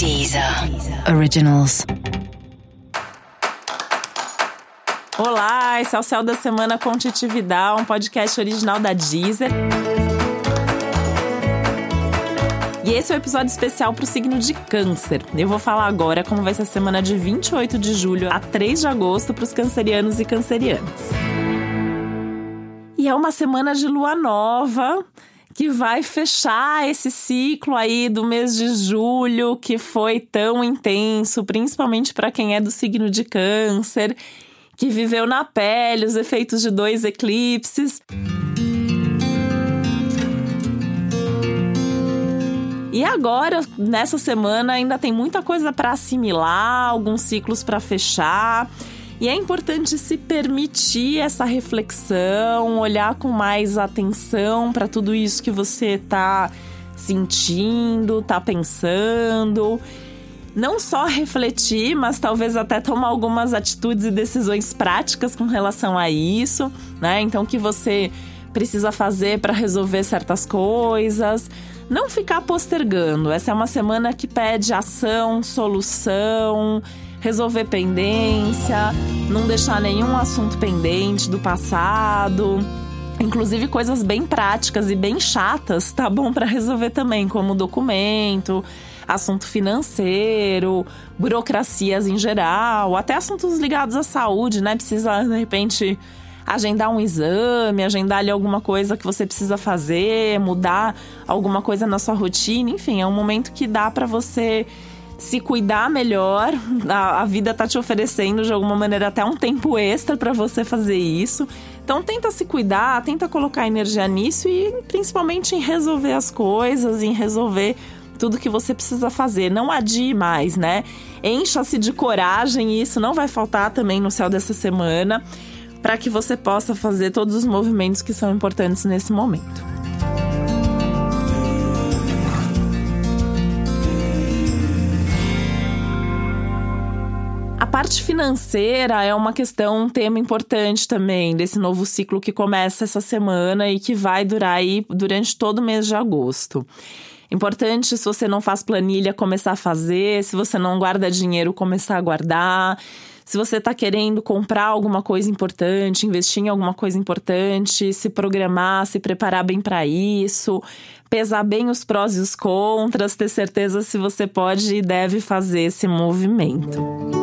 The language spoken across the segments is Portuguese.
Deezer Originals. Olá, esse é o Céu da Semana com Titividade, um podcast original da Deezer. E esse é o um episódio especial para o signo de Câncer. Eu vou falar agora como vai ser a semana de 28 de julho a 3 de agosto para os cancerianos e cancerianas. E é uma semana de lua nova que vai fechar esse ciclo aí do mês de julho que foi tão intenso, principalmente para quem é do signo de Câncer, que viveu na pele os efeitos de dois eclipses. E agora, nessa semana, ainda tem muita coisa para assimilar, alguns ciclos para fechar. E é importante se permitir essa reflexão, olhar com mais atenção para tudo isso que você está sentindo, está pensando. Não só refletir, mas talvez até tomar algumas atitudes e decisões práticas com relação a isso, né? Então, o que você precisa fazer para resolver certas coisas. Não ficar postergando. Essa é uma semana que pede ação, solução resolver pendência, não deixar nenhum assunto pendente do passado. Inclusive coisas bem práticas e bem chatas, tá bom para resolver também, como documento, assunto financeiro, burocracias em geral, até assuntos ligados à saúde, né? Precisa, de repente, agendar um exame, agendar ali alguma coisa que você precisa fazer, mudar alguma coisa na sua rotina, enfim, é um momento que dá para você se cuidar melhor. A, a, vida tá te oferecendo de alguma maneira até um tempo extra para você fazer isso. Então tenta se cuidar, tenta colocar energia nisso e principalmente em resolver as coisas, em resolver tudo que você precisa fazer. Não adie mais, né? Encha-se de coragem e isso não vai faltar também no céu dessa semana para que você possa fazer todos os movimentos que são importantes nesse momento. Parte financeira é uma questão, um tema importante também desse novo ciclo que começa essa semana e que vai durar aí durante todo o mês de agosto. Importante, se você não faz planilha, começar a fazer. Se você não guarda dinheiro, começar a guardar. Se você está querendo comprar alguma coisa importante, investir em alguma coisa importante, se programar, se preparar bem para isso, pesar bem os prós e os contras, ter certeza se você pode e deve fazer esse movimento.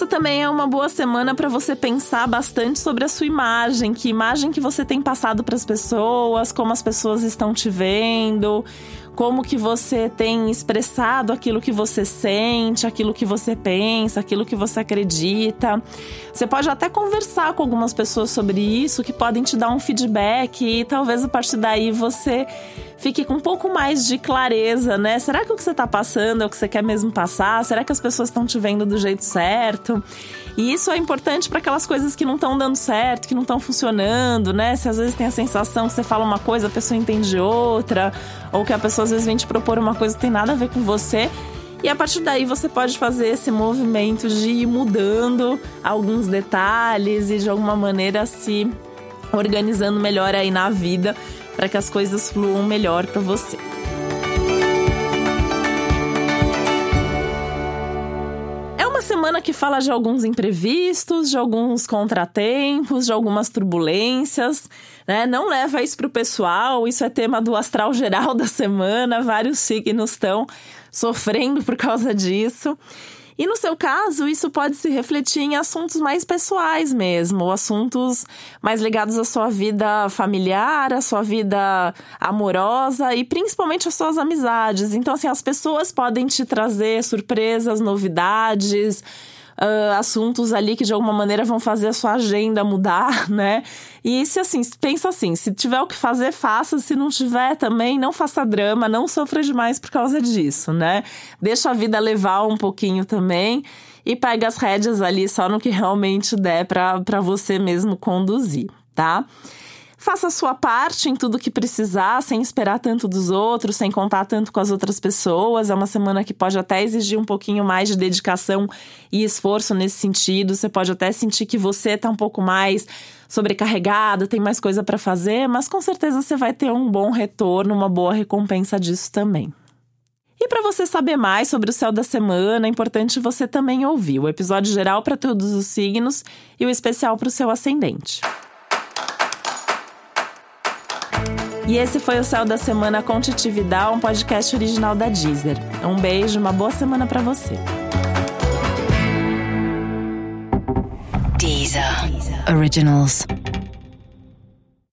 Essa também é uma boa semana para você pensar bastante sobre a sua imagem, que imagem que você tem passado para as pessoas, como as pessoas estão te vendo, como que você tem expressado aquilo que você sente, aquilo que você pensa, aquilo que você acredita. Você pode até conversar com algumas pessoas sobre isso, que podem te dar um feedback e talvez a partir daí você fique com um pouco mais de clareza, né? Será que o que você está passando é o que você quer mesmo passar? Será que as pessoas estão te vendo do jeito certo? E isso é importante para aquelas coisas que não estão dando certo, que não estão funcionando, né? Se às vezes tem a sensação que você fala uma coisa, a pessoa entende outra, ou que a pessoa às vezes vem te propor uma coisa que tem nada a ver com você. E a partir daí você pode fazer esse movimento de ir mudando alguns detalhes e de alguma maneira se organizando melhor aí na vida para que as coisas fluam melhor para você. Semana que fala de alguns imprevistos, de alguns contratempos, de algumas turbulências, né? Não leva isso para o pessoal, isso é tema do astral geral da semana, vários signos estão sofrendo por causa disso. E no seu caso, isso pode se refletir em assuntos mais pessoais mesmo, assuntos mais ligados à sua vida familiar, à sua vida amorosa e principalmente às suas amizades. Então, assim, as pessoas podem te trazer surpresas, novidades uh, assuntos ali que de alguma maneira vão fazer a sua agenda mudar, né? E se assim, pensa assim, se tiver o que fazer, faça, se não tiver também, não faça drama, não sofra demais por causa disso, né? Deixa a vida levar um pouquinho também e pega as rédeas ali só no que realmente der para você mesmo conduzir, tá? Faça a sua parte em tudo que precisar, sem esperar tanto dos outros, sem contar tanto com as outras pessoas. É uma semana que pode até exigir um pouquinho mais de dedicação e esforço nesse sentido. Você pode até sentir que você está um pouco mais sobrecarregada, tem mais coisa para fazer, mas com certeza você vai ter um bom retorno, uma boa recompensa disso também. E para você saber mais sobre o céu da semana, é importante você também ouvir o episódio geral para todos os signos e o especial para o seu ascendente. E esse foi o Céu da Semana com Titi Vidal, um podcast original da Deezer. Um beijo, uma boa semana para você. Deezer. Originals.